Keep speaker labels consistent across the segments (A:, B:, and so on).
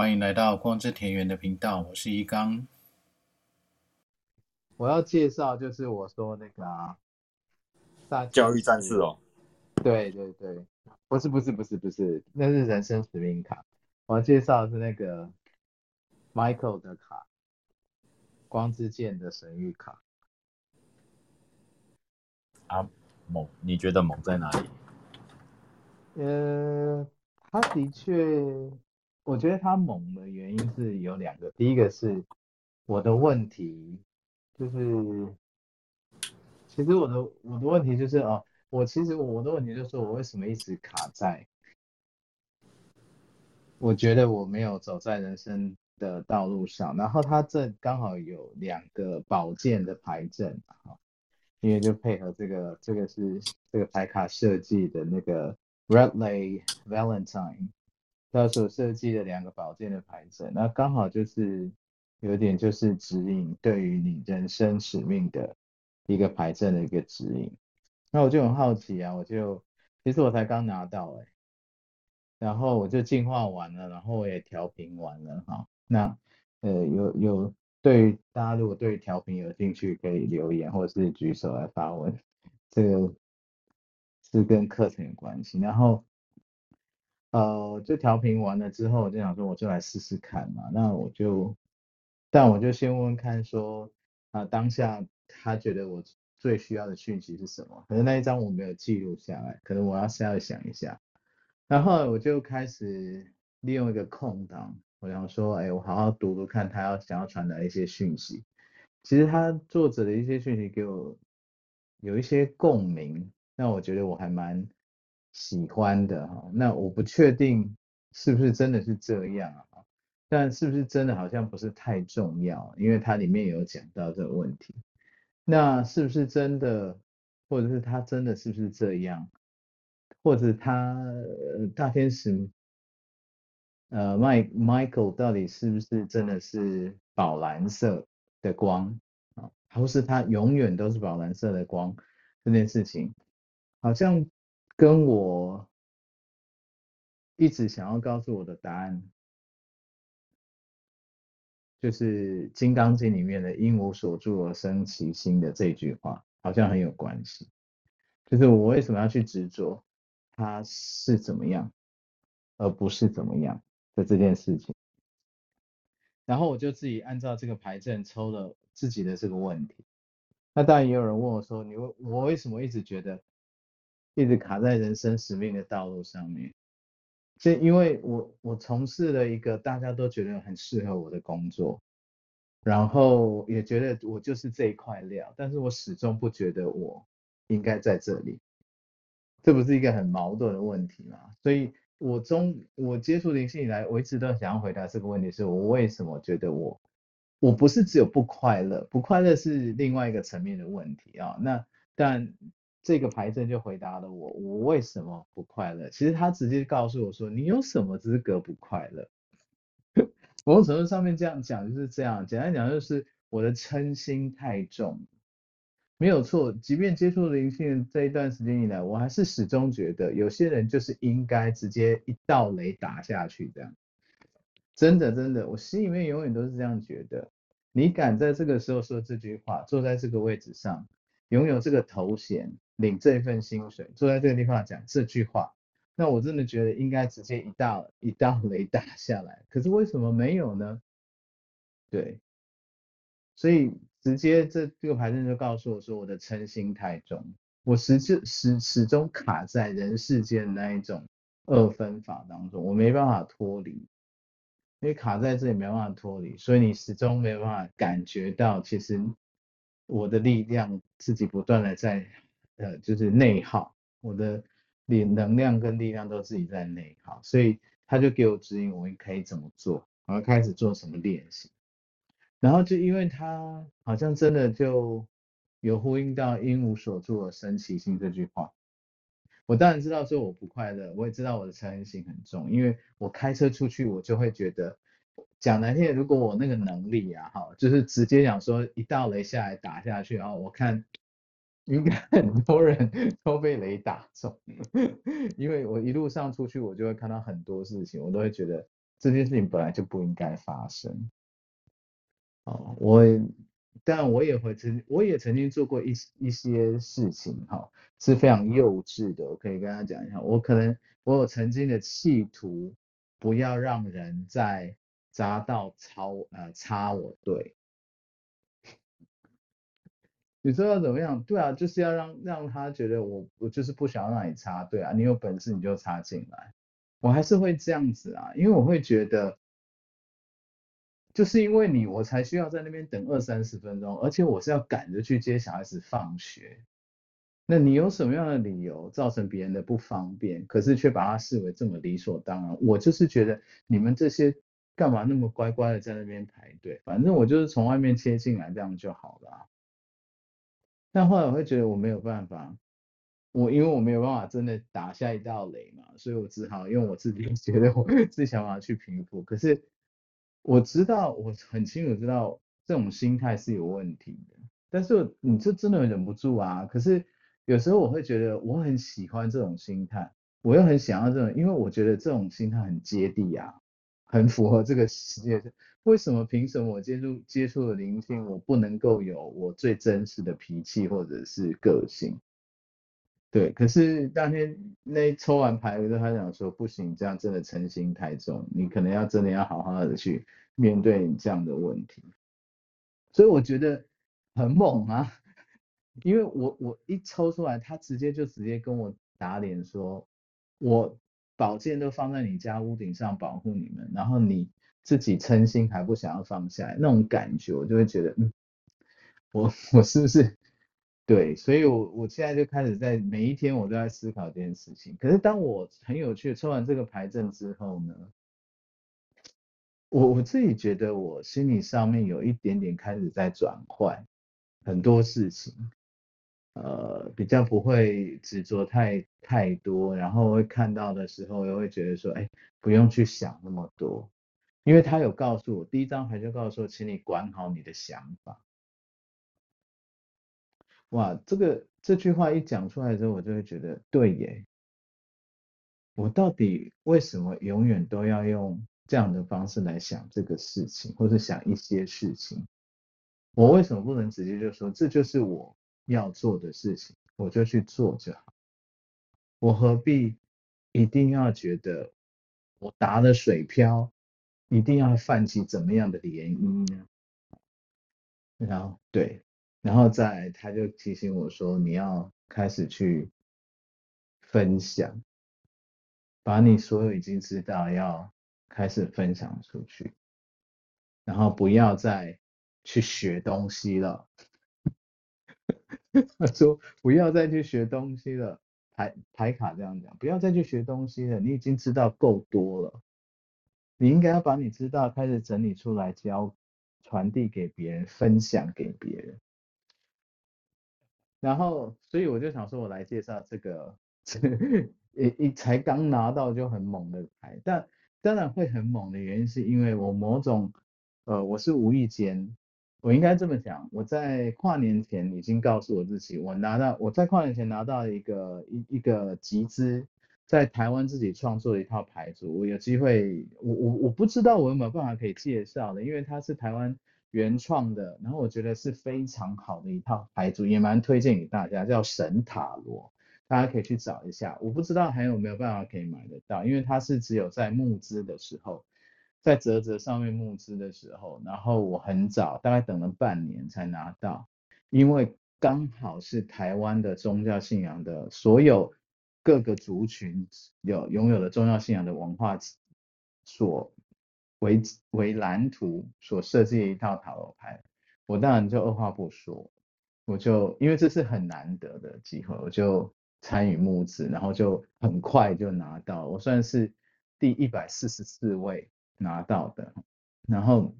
A: 欢迎来到光之田园的频道，我是一刚。
B: 我要介绍就是我说那个啊，
C: 教育战士哦。
B: 对对对，不是不是不是不是，那是人生使命卡。我要介绍的是那个 Michael 的卡，光之剑的神域卡。
C: 啊，猛？你觉得猛在哪里？
B: 呃，他的确，我觉得他猛的原因是有两个。第一个是我的问题，就是其实我的我的问题就是哦，我其实我的问题就是我为什么一直卡在，我觉得我没有走在人生的道路上。然后他这刚好有两个宝剑的牌阵啊，因为就配合这个，这个是这个牌卡设计的那个。Redley Valentine，他所设计的两个宝剑的牌阵，那刚好就是有点就是指引对于你人生使命的一个牌阵的一个指引。那我就很好奇啊，我就其实我才刚拿到哎、然后我就净化完了，然后我也调频完了哈。那呃有有对大家如果对调频有兴趣，可以留言或者是举手来发问这个。是跟课程有关系，然后，呃，就调频完了之后，我就想说，我就来试试看嘛。那我就，但我就先问问看说，啊，当下他觉得我最需要的讯息是什么？可能那一张我没有记录下来，可能我要稍微想一下。然后我就开始利用一个空档，我想说，哎，我好好读读看他要想要传达一些讯息。其实他作者的一些讯息给我有一些共鸣。那我觉得我还蛮喜欢的哈，那我不确定是不是真的是这样啊，但是不是真的好像不是太重要，因为它里面有讲到这个问题。那是不是真的，或者是他真的是不是这样，或者他呃大天使呃麦 Michael 到底是不是真的是宝蓝色的光啊，或是他永远都是宝蓝色的光这件事情？好像跟我一直想要告诉我的答案，就是《金刚经》里面的“应无所住而生其心”的这句话，好像很有关系。就是我为什么要去执着它是怎么样，而不是怎么样的这件事情。然后我就自己按照这个牌阵抽了自己的这个问题。那当然也有人问我说：“你为我为什么一直觉得？”一直卡在人生使命的道路上面，这因为我我从事了一个大家都觉得很适合我的工作，然后也觉得我就是这一块料，但是我始终不觉得我应该在这里，这不是一个很矛盾的问题吗？所以我中我接触灵性以来，我一直都想要回答这个问题，是我为什么觉得我我不是只有不快乐，不快乐是另外一个层面的问题啊，那但。这个牌阵就回答了我，我为什么不快乐？其实他直接告诉我说，你有什么资格不快乐？某种程度上面这样讲就是这样，简单讲就是我的嗔心太重，没有错。即便接触灵性这一段时间以来，我还是始终觉得有些人就是应该直接一道雷打下去这样。真的真的，我心里面永远都是这样觉得。你敢在这个时候说这句话，坐在这个位置上，拥有这个头衔。领这一份薪水，坐在这个地方讲这句话，那我真的觉得应该直接一道一道雷打下来。可是为什么没有呢？对，所以直接这这个牌阵就告诉我说，我的嗔心太重，我始终始始终卡在人世间那一种二分法当中，我没办法脱离，因为卡在这里没办法脱离，所以你始终没办法感觉到，其实我的力量自己不断的在。呃，就是内耗，我的力能量跟力量都自己在内耗，所以他就给我指引，我可以怎么做，我要开始做什么练习。然后就因为他好像真的就有呼应到“应无所住而生其心”这句话，我当然知道说我不快乐，我也知道我的嗔恨心很重，因为我开车出去，我就会觉得讲难听，如果我那个能力啊，哈，就是直接讲说一道雷下来打下去，然后我看。应该很多人 都被雷打中，因为我一路上出去，我就会看到很多事情，我都会觉得这件事情本来就不应该发生。哦，我，但我也会曾，我也曾经做过一一些事情，哈、哦，是非常幼稚的。我可以跟他讲一下，我可能我有曾经的企图，不要让人在匝道超呃插我队。你说要怎么样？对啊，就是要让让他觉得我我就是不想要让你插队啊，你有本事你就插进来。我还是会这样子啊，因为我会觉得，就是因为你我才需要在那边等二三十分钟，而且我是要赶着去接小孩子放学。那你有什么样的理由造成别人的不方便，可是却把它视为这么理所当然？我就是觉得你们这些干嘛那么乖乖的在那边排队？反正我就是从外面切进来这样就好了。但后来我会觉得我没有办法，我因为我没有办法真的打下一道雷嘛，所以我只好用我自己 觉得我自己想法去平复。可是我知道，我很清楚知道这种心态是有问题的。但是你就真的忍不住啊！可是有时候我会觉得我很喜欢这种心态，我又很想要这种，因为我觉得这种心态很接地啊，很符合这个世界。为什么？凭什么我接触接触的聆听，我不能够有我最真实的脾气或者是个性？对，可是当天那抽完牌的时候，他讲说不行，这样真的嗔心太重，你可能要真的要好好的去面对你这样的问题。所以我觉得很猛啊，因为我我一抽出来，他直接就直接跟我打脸说，我宝剑都放在你家屋顶上保护你们，然后你。自己称心还不想要放下来，那种感觉我就会觉得，嗯，我我是不是对？所以我我现在就开始在每一天我都在思考这件事情。可是当我很有趣抽完这个牌阵之后呢，我我自己觉得我心理上面有一点点开始在转换很多事情，呃，比较不会执着太太多，然后会看到的时候又会觉得说，哎，不用去想那么多。因为他有告诉我，第一张牌就告诉我，请你管好你的想法。哇，这个这句话一讲出来之后，我就会觉得，对耶，我到底为什么永远都要用这样的方式来想这个事情，或者想一些事情？我为什么不能直接就说，这就是我要做的事情，我就去做就好？我何必一定要觉得我打了水漂？一定要泛起怎么样的涟漪呢？然后对，然后再他就提醒我说，你要开始去分享，把你所有已经知道要开始分享出去，然后不要再去学东西了。他 说不要再去学东西了，牌牌卡这样讲，不要再去学东西了，你已经知道够多了。你应该要把你知道开始整理出来，教传递给别人，分享给别人。然后，所以我就想说，我来介绍这个，一一才刚拿到就很猛的牌，但当然会很猛的原因是因为我某种，呃，我是无意间，我应该这么讲，我在跨年前已经告诉我自己，我拿到我在跨年前拿到一个一一个集资。在台湾自己创作的一套牌组，我有机会，我我我不知道我有没有办法可以介绍的，因为它是台湾原创的，然后我觉得是非常好的一套牌组，也蛮推荐给大家，叫神塔罗，大家可以去找一下。我不知道还有没有办法可以买得到，因为它是只有在募资的时候，在泽泽上面募资的时候，然后我很早，大概等了半年才拿到，因为刚好是台湾的宗教信仰的所有。各个族群有拥有的宗教信仰的文化所为为蓝图所设计的一套塔罗牌，我当然就二话不说，我就因为这是很难得的机会，我就参与募资，然后就很快就拿到，我算是第一百四十四位拿到的，然后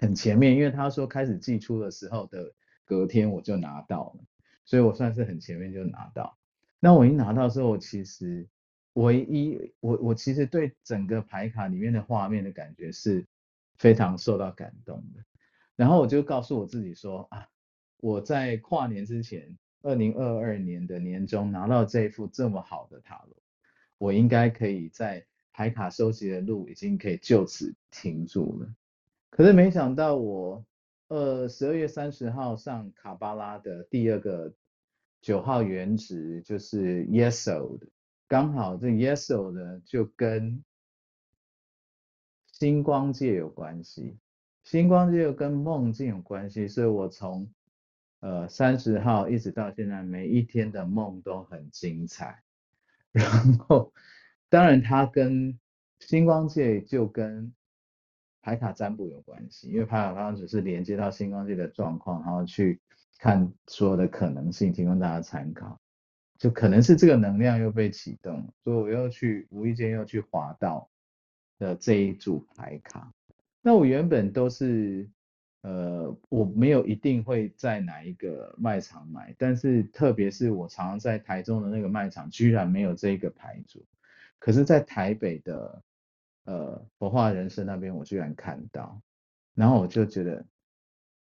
B: 很前面，因为他说开始寄出的时候的隔天我就拿到了，所以我算是很前面就拿到。那我一拿到之后，其实唯一我我其实对整个牌卡里面的画面的感觉是非常受到感动的。然后我就告诉我自己说啊，我在跨年之前，二零二二年的年中拿到这一副这么好的塔罗，我应该可以在牌卡收集的路已经可以就此停住了。可是没想到我，呃，十二月三十号上卡巴拉的第二个九号原值就是 Yesod，刚好这 Yesod 呢就跟星光界有关系，星光界又跟梦境有关系，所以我从呃三十号一直到现在，每一天的梦都很精彩。然后，当然它跟星光界就跟牌卡占卜有关系，因为牌卡刚刚只是连接到星光界的状况，然后去看所有的可能性，提供大家参考。就可能是这个能量又被启动，所以我又去无意间又去滑到的这一组牌卡。那我原本都是呃，我没有一定会在哪一个卖场买，但是特别是我常常在台中的那个卖场，居然没有这一个牌组，可是，在台北的。呃，活化人生那边我居然看到，然后我就觉得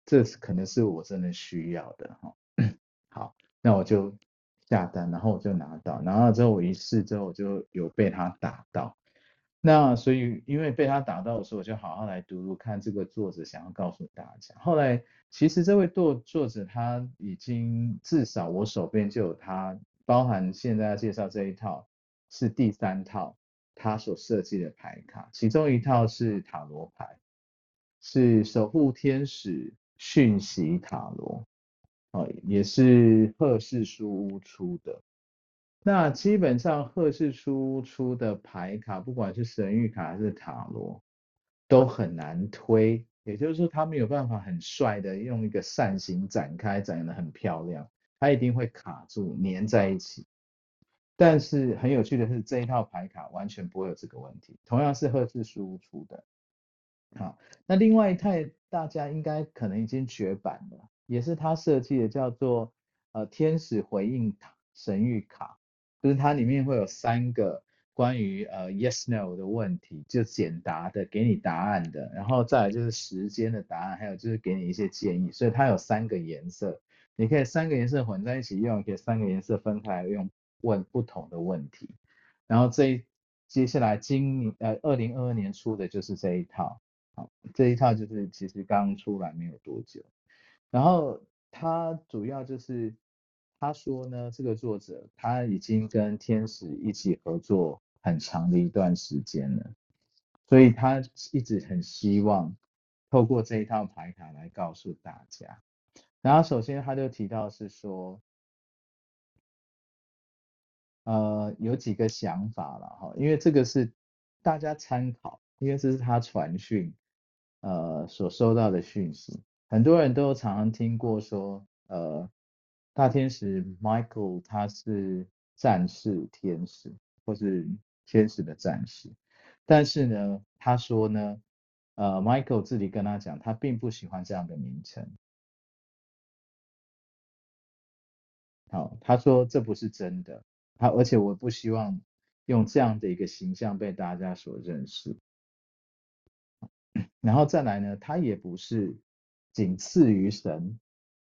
B: 这可能是我真的需要的哈。好，那我就下单，然后我就拿到，拿到之后我一试之后我就有被他打到。那所以因为被他打到的时候，我就好好来读读看这个作者想要告诉大家。后来其实这位作作者他已经至少我手边就有他，包含现在要介绍这一套是第三套。他所设计的牌卡，其中一套是塔罗牌，是守护天使讯息塔罗，哦，也是赫氏书屋出的。那基本上赫氏书屋出的牌卡，不管是神谕卡还是塔罗，都很难推。也就是说，他没有办法很帅的用一个扇形展开，展得很漂亮，它一定会卡住，粘在一起。但是很有趣的是，这一套牌卡完全不会有这个问题，同样是赫兹输出的。好，那另外一套大家应该可能已经绝版了，也是他设计的，叫做呃天使回应神谕卡，就是它里面会有三个关于呃 yes no 的问题，就简答的，给你答案的，然后再来就是时间的答案，还有就是给你一些建议，所以它有三个颜色，你可以三个颜色混在一起用，可以三个颜色分开来用。问不同的问题，然后这接下来今年呃二零二二年出的就是这一套，好，这一套就是其实刚出来没有多久，然后他主要就是他说呢，这个作者他已经跟天使一起合作很长的一段时间了，所以他一直很希望透过这一套牌卡来告诉大家，然后首先他就提到是说。呃，有几个想法了哈，因为这个是大家参考，因为这是他传讯，呃，所收到的讯息。很多人都常常听过说，呃，大天使 Michael 他是战士天使，或是天使的战士，但是呢，他说呢，呃，Michael 自己跟他讲，他并不喜欢这样的名称。好，他说这不是真的。他而且我不希望用这样的一个形象被大家所认识。然后再来呢，他也不是仅次于神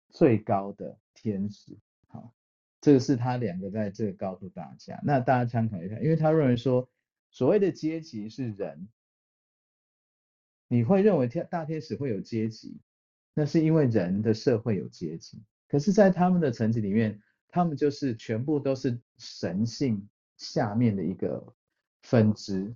B: 最高的天使。好，这个是他两个在这个告诉大家。那大家参考一下，因为他认为说，所谓的阶级是人，你会认为天大天使会有阶级，那是因为人的社会有阶级。可是，在他们的层级里面。他们就是全部都是神性下面的一个分支，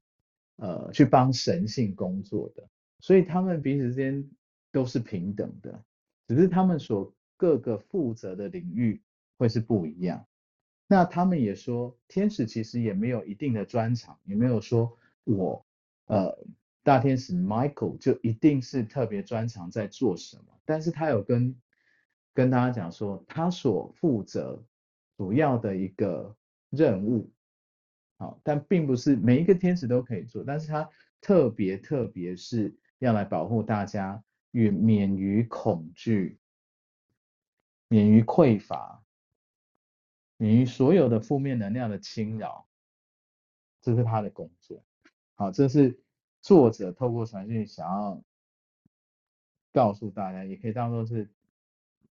B: 呃，去帮神性工作的，所以他们彼此之间都是平等的，只是他们所各个负责的领域会是不一样。那他们也说，天使其实也没有一定的专长，也没有说我，呃，大天使 Michael 就一定是特别专长在做什么，但是他有跟跟大家讲说，他所负责主要的一个任务，好，但并不是每一个天使都可以做，但是他特别特别是要来保护大家，与免于恐惧，免于匮乏，免于所有的负面能量的侵扰，这是他的工作。好，这是作者透过传讯想要告诉大家，也可以当做是，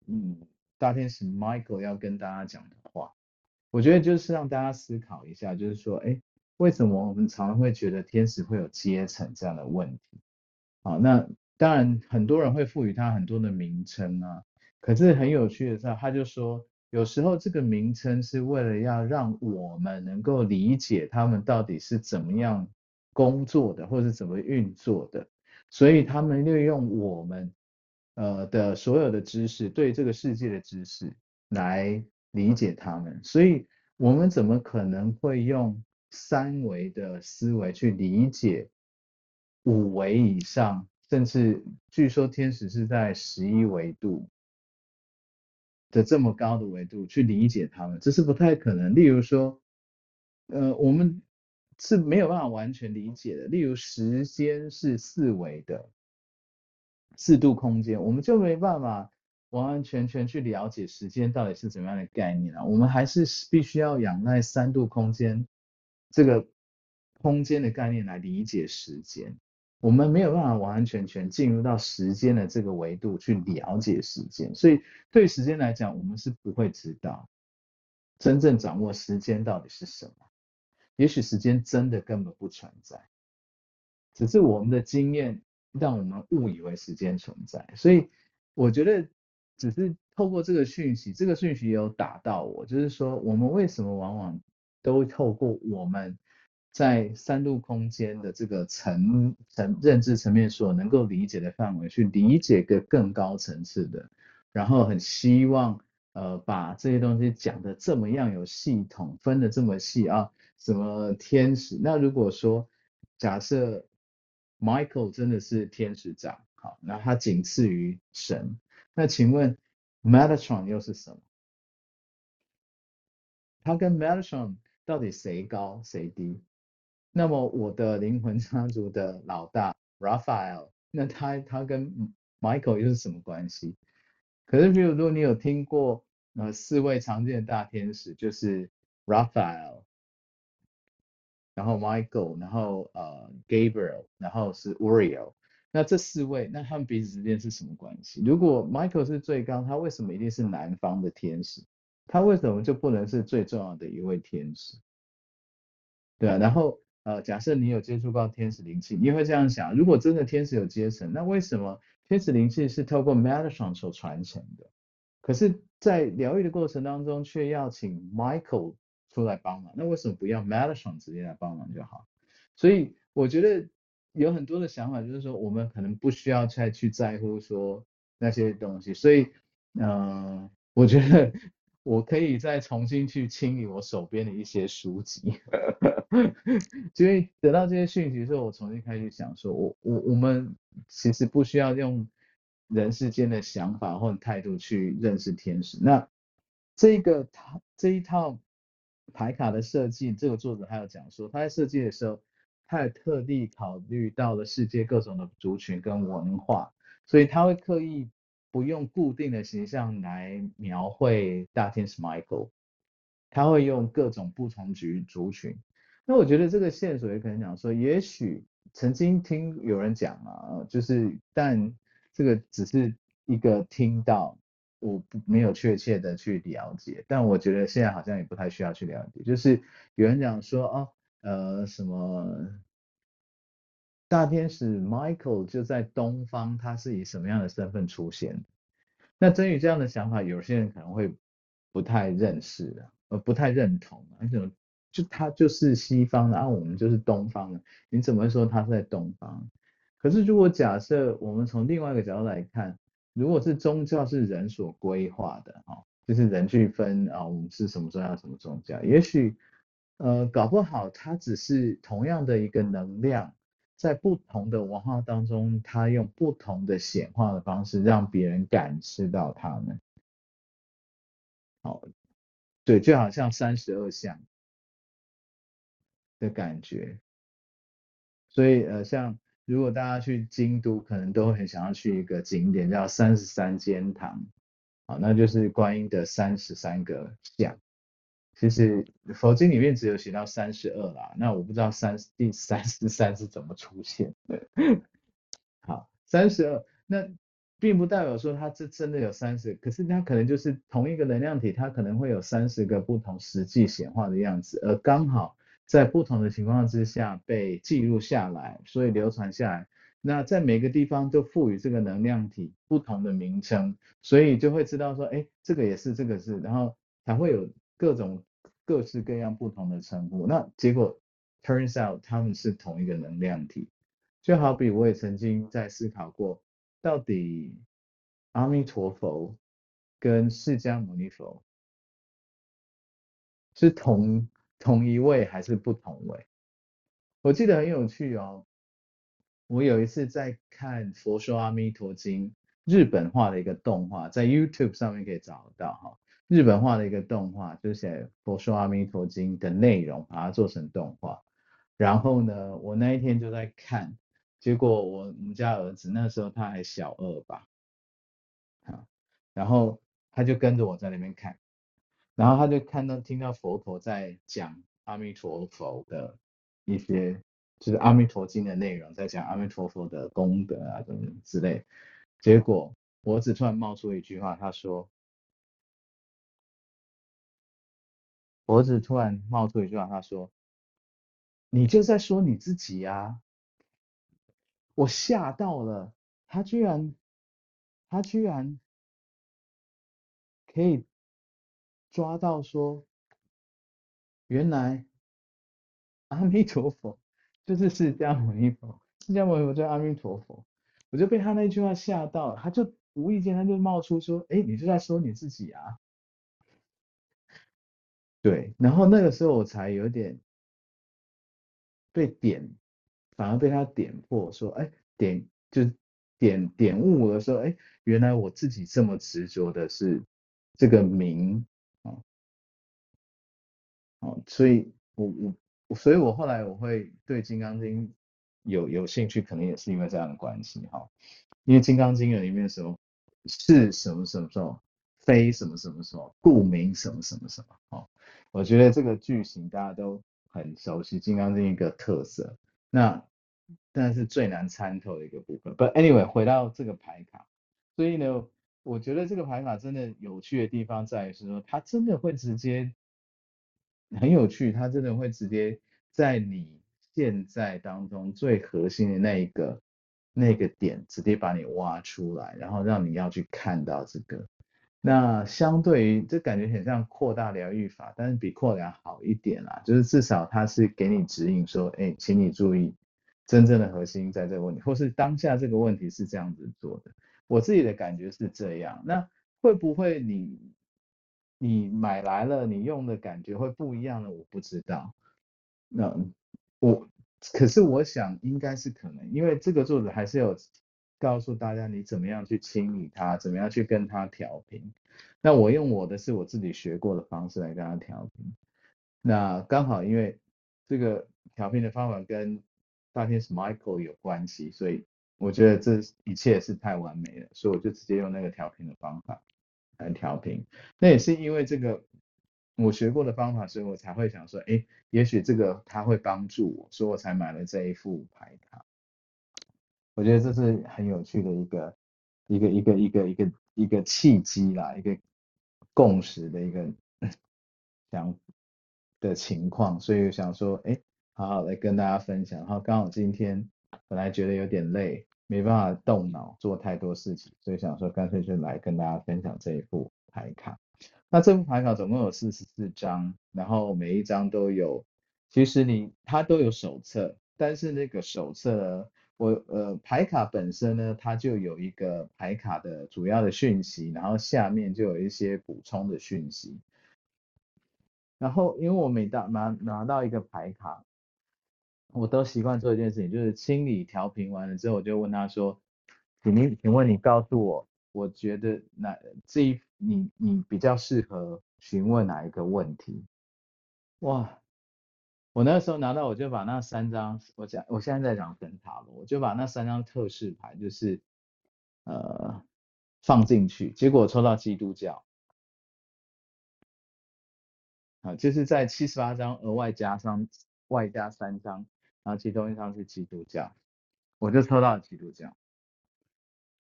B: 嗯。大天使 Michael 要跟大家讲的话，我觉得就是让大家思考一下，就是说，哎，为什么我们常常会觉得天使会有阶层这样的问题？好，那当然很多人会赋予它很多的名称啊，可是很有趣的是，他就说有时候这个名称是为了要让我们能够理解他们到底是怎么样工作的，或者怎么运作的，所以他们利用我们呃的所有的知识，对这个世界的知识来理解他们，所以我们怎么可能会用三维的思维去理解五维以上，甚至据说天使是在十一维度的这么高的维度去理解他们，这是不太可能。例如说，呃，我们是没有办法完全理解的。例如，时间是四维的四度空间，我们就没办法完完全全去了解时间到底是怎么样的概念啊。我们还是必须要仰赖三度空间这个空间的概念来理解时间。我们没有办法完完全全进入到时间的这个维度去了解时间，所以对时间来讲，我们是不会知道真正掌握时间到底是什么。也许时间真的根本不存在，只是我们的经验让我们误以为时间存在。所以我觉得，只是透过这个讯息，这个讯息也有打到我，就是说我们为什么往往都透过我们。在三度空间的这个层层认知层面所能够理解的范围，去理解个更高层次的，然后很希望呃把这些东西讲得这么样有系统，分得这么细啊，什么天使？那如果说假设 Michael 真的是天使长，好，那他仅次于神，那请问 Metatron 又是什么？他跟 Metatron 到底谁高谁低？那么我的灵魂家族的老大 Raphael，那他他跟 Michael 又是什么关系？可是比如说你有听过呃四位常见的大天使，就是 Raphael，然后 Michael，然后呃 Gabriel，然后是 Uriel，那这四位那他们彼此之间是什么关系？如果 Michael 是最高，他为什么一定是南方的天使？他为什么就不能是最重要的一位天使？对啊，然后。呃，假设你有接触到天使灵气，你会这样想：如果真的天使有阶层，那为什么天使灵气是透过 Metatron 所传承的？可是，在疗愈的过程当中，却要请 Michael 出来帮忙，那为什么不要 Metatron 直接来帮忙就好？所以，我觉得有很多的想法，就是说，我们可能不需要再去在乎说那些东西。所以，嗯、我觉得。我可以再重新去清理我手边的一些书籍，所以得到这些讯息之后，我重新开始想说，我我我们其实不需要用人世间的想法或者态度去认识天使。那这个他这一套牌卡的设计，这个作者还有讲说，他在设计的时候，他也特地考虑到了世界各种的族群跟文化，所以他会刻意。不用固定的形象来描绘大天使 Michael，他会用各种不同族族群。那我觉得这个线索也可能讲说，也许曾经听有人讲啊，就是但这个只是一个听到，我不没有确切的去了解。但我觉得现在好像也不太需要去了解，就是有人讲说哦，呃，什么大天使 Michael 就在东方，他是以什么样的身份出现？那针于这样的想法，有些人可能会不太认识呃，不太认同啊。为什么？就他就是西方的，然后我们就是东方的，你怎么说他是在东方？可是如果假设我们从另外一个角度来看，如果是宗教是人所规划的啊，就是人去分啊，我们是什么宗教什么宗教，也许呃搞不好它只是同样的一个能量。在不同的文化当中，它用不同的显化的方式让别人感知到它们。好，对，就好像三十二相的感觉。所以呃，像如果大家去京都，可能都很想要去一个景点叫三十三间堂，好，那就是观音的三十三个像。其实佛经里面只有写到三十二啦，那我不知道三第三十三是怎么出现的。好，三十二，那并不代表说它这真的有三十，可是它可能就是同一个能量体，它可能会有三十个不同实际显化的样子，而刚好在不同的情况之下被记录下来，所以流传下来。那在每个地方都赋予这个能量体不同的名称，所以就会知道说，哎，这个也是，这个是，然后才会有各种各式各样不同的称呼。那结果 turns out 他们是同一个能量体，就好比我也曾经在思考过，到底阿弥陀佛跟释迦牟尼佛是同同一位还是不同位？我记得很有趣哦。我有一次在看《佛说阿弥陀经》日本化的一个动画，在 YouTube 上面可以找得到哈。日本化的一个动画，就写《佛说阿弥陀经》的内容，把它做成动画。然后呢，我那一天就在看，结果我们家儿子那时候他还小二吧，啊，然后他就跟着我在那边看，然后他就看到听到佛陀在讲阿弥陀佛的一些。就是阿弥陀经的内容，在讲阿弥陀佛的功德啊，等等之类。结果我儿子突然冒出一句话，他说：“我儿子突然冒出一句话，他说：‘你就在说你自己啊！’我吓到了，他居然，他居然可以抓到说，原来 阿弥陀佛。”就是释迦牟尼佛，释迦牟尼佛叫阿弥陀佛，我就被他那句话吓到了，他就无意间他就冒出说，哎，你就在说你自己啊？对，然后那个时候我才有点被点，反而被他点破，说，哎，点就点点悟了，说，哎，原来我自己这么执着的是这个名，所以我我。所以我后来我会对《金刚经》有有兴趣，可能也是因为这样的关系哈。因为《金刚经》里面说是什么什么时候，非什么什么时候，故名什么什么什么。哦，我觉得这个句型大家都很熟悉，《金刚经》一个特色。那但是最难参透的一个部分。But anyway，回到这个牌卡，所以呢，我觉得这个牌卡真的有趣的地方在于是说，它真的会直接。很有趣，它真的会直接在你现在当中最核心的那一个那个点，直接把你挖出来，然后让你要去看到这个。那相对于这感觉很像扩大疗愈法，但是比扩疗好一点啦，就是至少它是给你指引说，哎，请你注意真正的核心在这个问题，或是当下这个问题是这样子做的。我自己的感觉是这样，那会不会你？你买来了，你用的感觉会不一样的，我不知道。那我可是我想应该是可能，因为这个作者还是有告诉大家你怎么样去清理它，怎么样去跟它调频。那我用我的是我自己学过的方式来跟它调频。那刚好因为这个调频的方法跟大天使 Michael 有关系，所以我觉得这一切是太完美了，所以我就直接用那个调频的方法。来调频，那也是因为这个我学过的方法，所以我才会想说，哎，也许这个它会帮助我，所以我才买了这一副牌卡。我觉得这是很有趣的一个一个一个一个一个一个契机啦，一个共识的一个想的情况，所以我想说，哎，好好来跟大家分享。然后刚好今天本来觉得有点累。没办法动脑做太多事情，所以想说干脆就来跟大家分享这一副牌卡。那这副牌卡总共有四十四张，然后每一张都有，其实你它都有手册，但是那个手册呢，我呃牌卡本身呢，它就有一个牌卡的主要的讯息，然后下面就有一些补充的讯息。然后因为我每到拿拿到一个牌卡。我都习惯做一件事情，就是清理调频完了之后，我就问他说：“请您，请问你告诉我，我觉得哪这一你你比较适合询问哪一个问题？”哇！我那时候拿到，我就把那三张，我讲我现在在讲灯塔罗，我就把那三张特示牌，就是呃放进去，结果抽到基督教，啊，就是在七十八张额外加上外加三张。然后其中一张是基督教，我就抽到基督教，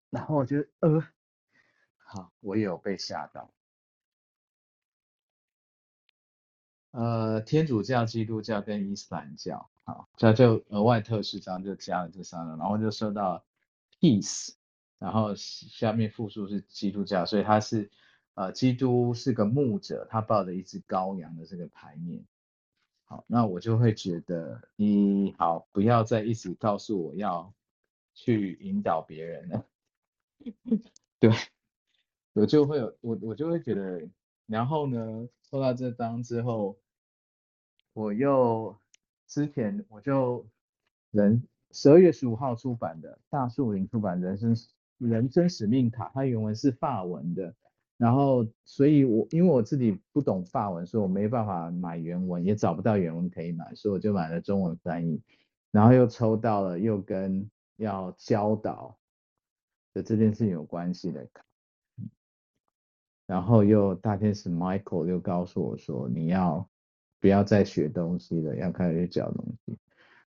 B: 然后我觉得呃，好，我也有被吓到，呃，天主教、基督教跟伊斯兰教，好，这就额外特序章就加了这三个，然后就收到 peace，然后下面复数是基督教，所以他是呃，基督是个牧者，他抱着一只羔羊的这个牌面。好，那我就会觉得你好，不要再一直告诉我要去引导别人了。对，我就会有我我就会觉得，然后呢？抽到这张之后，我又之前我就人十二月十五号出版的大树林出版人生人生使命卡，它原文是法文的，然后所以我因为我自己不懂法文，所以我没办法买原文，也找不到原文可以买，所以我就买了中文翻译，然后又抽到了又跟要教导的这件事情有关系的卡。然后又大天使 Michael 又告诉我说，你要不要再学东西了，要开始教东西。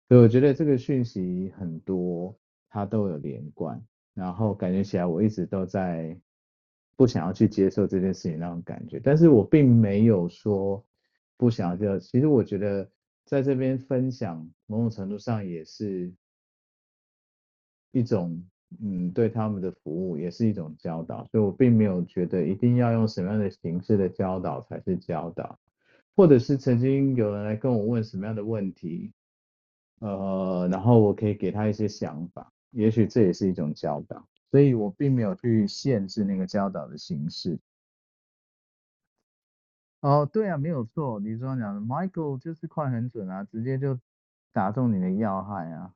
B: 所以我觉得这个讯息很多，它都有连贯。然后感觉起来我一直都在不想要去接受这件事情那种感觉，但是我并没有说不想要就。其实我觉得在这边分享，某种程度上也是一种。嗯，对他们的服务也是一种教导，所以我并没有觉得一定要用什么样的形式的教导才是教导，或者是曾经有人来跟我问什么样的问题，呃，然后我可以给他一些想法，也许这也是一种教导，所以我并没有去限制那个教导的形式。哦，对啊，没有错，你说讲的，Michael 就是快很准啊，直接就打中你的要害啊。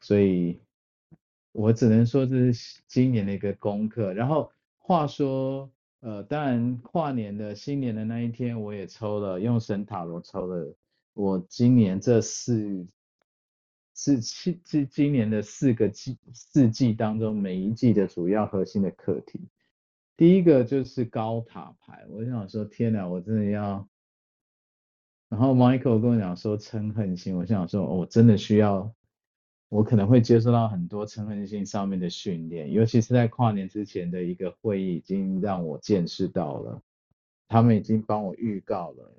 B: 所以，我只能说这是今年的一个功课。然后话说，呃，当然跨年的新年的那一天，我也抽了用神塔罗抽了我今年这四是七今今年的四个季四季当中每一季的主要核心的课题。第一个就是高塔牌，我想说天哪，我真的要。然后 Michael 跟我讲说嗔恨心，我想说，我真的需要。我可能会接受到很多嗔恨心上面的训练，尤其是在跨年之前的一个会议，已经让我见识到了，他们已经帮我预告了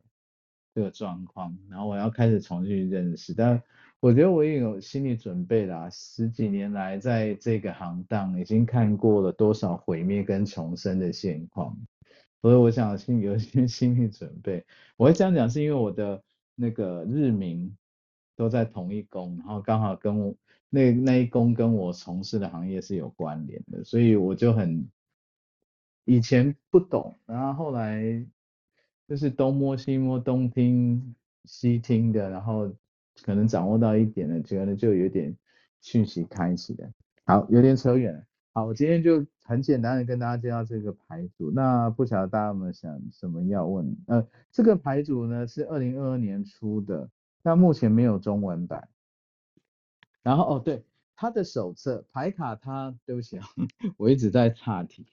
B: 这个状况，然后我要开始重新认识。但我觉得我也有心理准备啦，十几年来在这个行当，已经看过了多少毁灭跟重生的现况，所以我想心有一些 心理准备。我会这样讲，是因为我的那个日名。都在同一宫，然后刚好跟我那那一宫跟我从事的行业是有关联的，所以我就很以前不懂，然后后来就是东摸西摸，东听西听的，然后可能掌握到一点了，觉得就有点讯息开启了。好，有点扯远了。好，我今天就很简单的跟大家介绍这个牌组。那不晓得大家有没有想什么要问？呃，这个牌组呢是二零二二年出的。那目前没有中文版，然后哦对，它的手册牌卡它，对不起啊，我一直在岔题。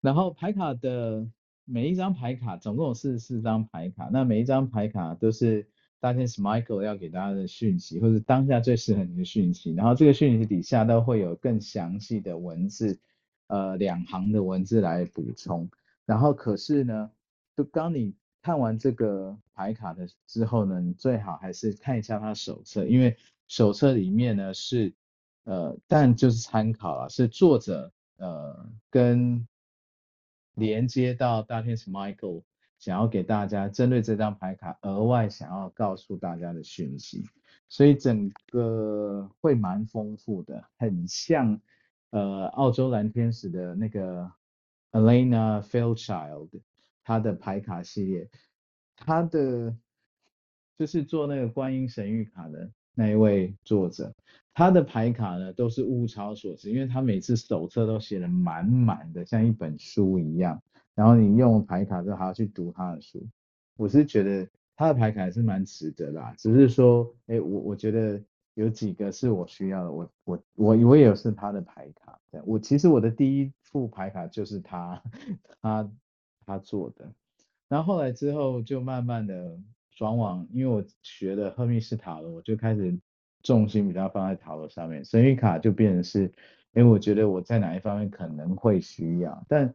B: 然后牌卡的每一张牌卡总共有四十四张牌卡，那每一张牌卡都是大天使 Michael 要给大家的讯息，或者当下最适合你的讯息。然后这个讯息底下都会有更详细的文字，呃，两行的文字来补充。然后可是呢，就当你看完这个牌卡的之后呢，你最好还是看一下它手册，因为手册里面呢是呃，但就是参考了，是作者呃跟连接到大天使 Michael 想要给大家针对这张牌卡额外想要告诉大家的讯息，所以整个会蛮丰富的，很像呃澳洲蓝天使的那个 Elena Fairchild。他的牌卡系列，他的就是做那个观音神谕卡的那一位作者，他的牌卡呢都是物超所值，因为他每次手册都写得满满的，像一本书一样。然后你用牌卡之后还要去读他的书，我是觉得他的牌卡还是蛮值得啦。只是说，哎，我我觉得有几个是我需要的，我我我我也是他的牌卡。我其实我的第一副牌卡就是他他。他做的，然后后来之后就慢慢的转往，因为我学了赫密斯塔罗，我就开始重心比较放在塔罗上面，神谕卡就变成是，因为我觉得我在哪一方面可能会需要，但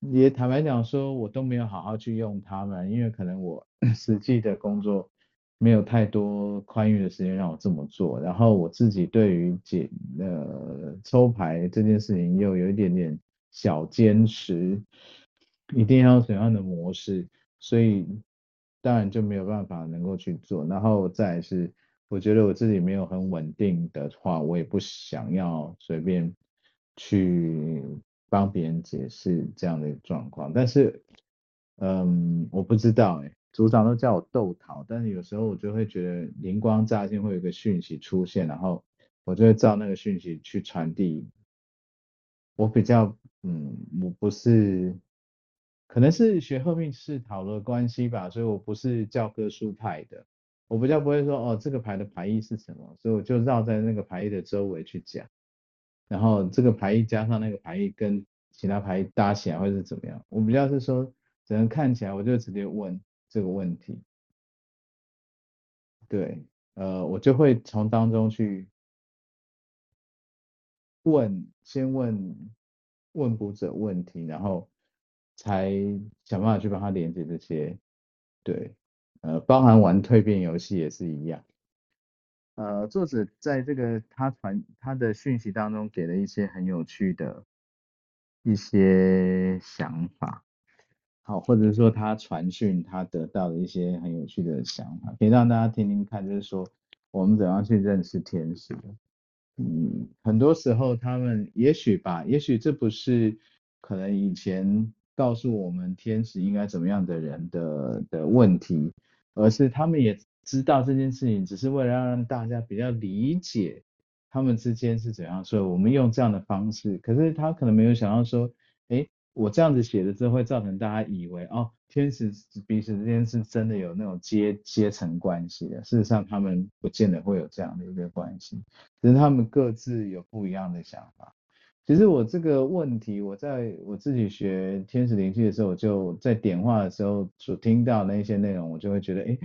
B: 也坦白讲说，我都没有好好去用它们，因为可能我 实际的工作没有太多宽裕的时间让我这么做。然后我自己对于解呃抽牌这件事情又有一点点小坚持，一定要怎样的模式，所以当然就没有办法能够去做。然后再是，我觉得我自己没有很稳定的话，我也不想要随便去。帮别人解释这样的一个状况，但是，嗯，我不知道哎，组长都叫我逗桃，但是有时候我就会觉得灵光乍现，会有一个讯息出现，然后我就会照那个讯息去传递。我比较，嗯，我不是，可能是学贺命释桃的关系吧，所以我不是教科书派的，我比较不会说哦，这个牌的牌意是什么，所以我就绕在那个牌意的周围去讲。然后这个牌意加上那个牌意跟其他牌意搭起来会是怎么样？我比较是说，只能看起来我就直接问这个问题。对，呃，我就会从当中去问，先问问卜者问题，然后才想办法去帮他连接这些。对，呃，包含玩蜕变游戏也是一样。呃，作者在这个他传他的讯息当中给了一些很有趣的一些想法，好，或者说他传讯他得到的一些很有趣的想法，可以让大家听听看，就是说我们怎样去认识天使。嗯，很多时候他们也许吧，也许这不是可能以前告诉我们天使应该怎么样的人的的问题，而是他们也。知道这件事情只是为了让大家比较理解他们之间是怎样，所以我们用这样的方式。可是他可能没有想到说，诶，我这样子写的之后会造成大家以为哦，天使彼此之间是真的有那种阶阶层关系的。事实上，他们不见得会有这样的一个关系，只是他们各自有不一样的想法。其实我这个问题，我在我自己学天使灵气的时候，我就在点化的时候所听到的那些内容，我就会觉得，诶。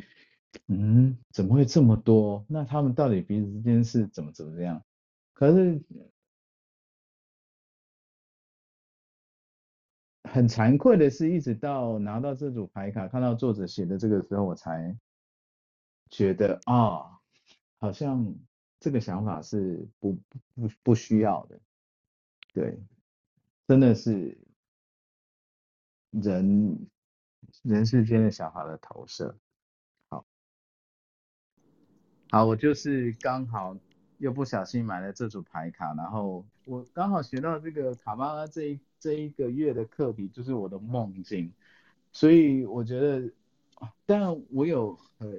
B: 嗯，怎么会这么多？那他们到底彼此之间是怎么怎么样？可是很惭愧的是，一直到拿到这组牌卡，看到作者写的这个时候，我才觉得啊、好像这个想法是不不不需要的。对，真的是人人世间的想法的投射。好，我就是刚好又不小心买了这组牌卡，然后我刚好学到这个卡巴拉这一这一个月的课题就是我的梦境，所以我觉得，但我有呃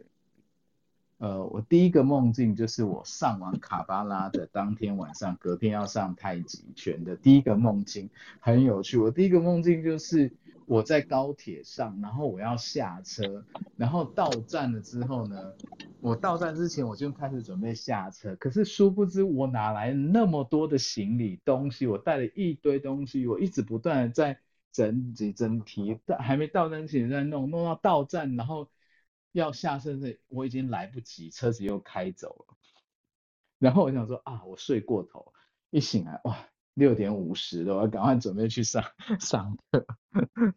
B: 呃，我第一个梦境就是我上完卡巴拉的当天晚上，隔天要上太极拳的第一个梦境，很有趣。我第一个梦境就是。我在高铁上，然后我要下车，然后到站了之后呢，我到站之前我就开始准备下车，可是殊不知我哪来那么多的行李东西，我带了一堆东西，我一直不断的在整理整体，但还没到站前在弄，弄到到站，然后要下车时我已经来不及，车子又开走了，然后我想说啊，我睡过头，一醒来哇。六点五十了，我要赶快准备去上 上课。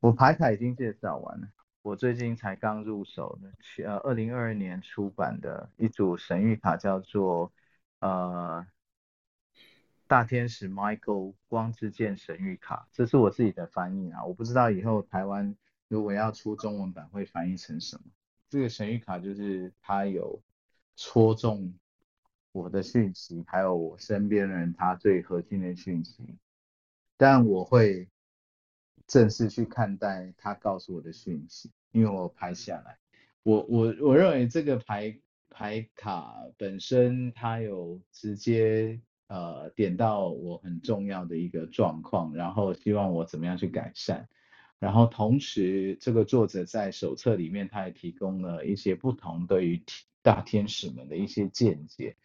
B: 我牌卡已经介绍完了，我最近才刚入手的，呃，二零二二年出版的一组神谕卡，叫做呃大天使 Michael 光之剑神谕卡，这是我自己的翻译啊，我不知道以后台湾如果要出中文版会翻译成什么。这个神谕卡就是它有戳中。我的讯息，还有我身边人他最核心的讯息，但我会正式去看待他告诉我的讯息，因为我拍下来。我我我认为这个牌牌卡本身它有直接呃点到我很重要的一个状况，然后希望我怎么样去改善。然后同时，这个作者在手册里面他也提供了一些不同对于大天使们的一些见解。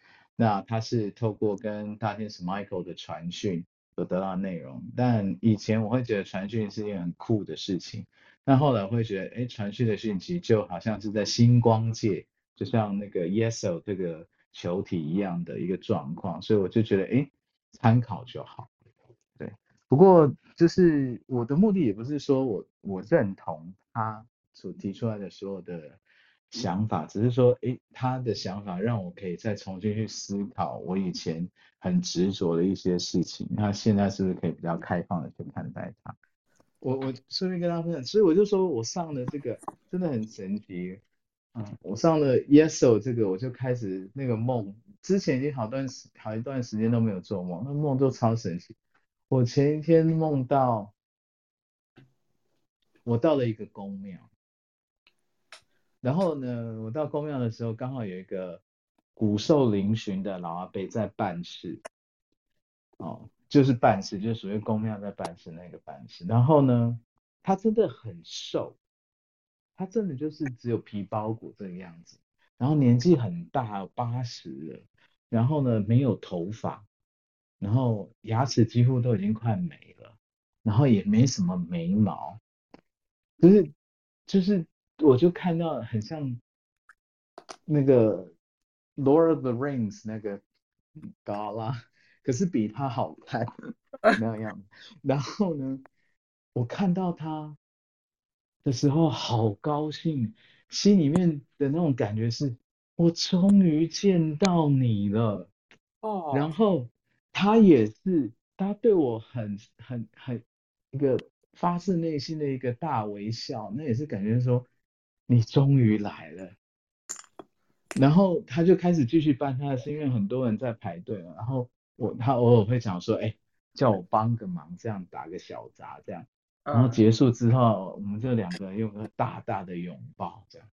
B: 那他是透过跟大天使 Michael 的传讯所得到的内容，但以前我会觉得传讯是一件很酷的事情，但后来我会觉得，哎，传讯的讯息就好像是在星光界，就像那个 Yeso 这个球体一样的一个状况，所以我就觉得，哎，参考就好。对，不过就是我的目的也不是说我我认同他所提出来的所有的想法，只是说，诶，他的想法让我可以再重新去思考我以前很执着的一些事情，那现在是不是可以比较开放的去看待它？我我顺便跟大家分享，所以我就说我上了这个真的很神奇，嗯，我上了 Yeso 这个，我就开始那个梦，之前已经好段时好一段时间都没有做梦，那梦都超神奇。我前一天梦到我到了一个宫庙，然后呢，我到公庙的时候，刚好有一个骨瘦嶙峋的老阿伯在办事，哦。就是办事，就是属于公庙在办事那个办事。然后呢，他真的很瘦，他真的就是只有皮包骨这个样子。然后年纪很大，八十了。然后呢，没有头发，然后牙齿几乎都已经快没了，然后也没什么眉毛，就是就是，我就看到很像那个 Lord of the Rings 那个嘎啦。可是比他好看，那样。然后呢，我看到他的时候好高兴，心里面的那种感觉是，我终于见到你了。哦。然后他也是，他对我很很很一个发自内心的一个大微笑，那也是感觉说，你终于来了。然后他就开始继续办他的事，因为很多人在排队了，然后。我他偶尔会讲说，哎、欸，叫我帮个忙，这样打个小杂，这样，然后结束之后，我们就两个人用个大大的拥抱，这样，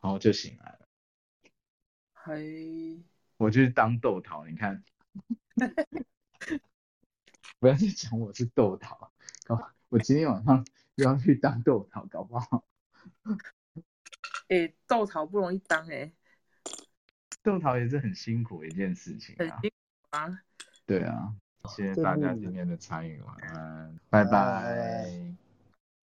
B: 然后就醒来了。
D: 嘿，
B: 我就是当豆桃，你看，不要再讲我是豆桃，搞，我今天晚上又要去当豆草，搞不好。
D: 哎、欸，豆草不容易当哎、欸。
B: 豆草也是很辛苦的一件事情啊。啊对啊，谢谢大家今天的参与，晚安，拜拜。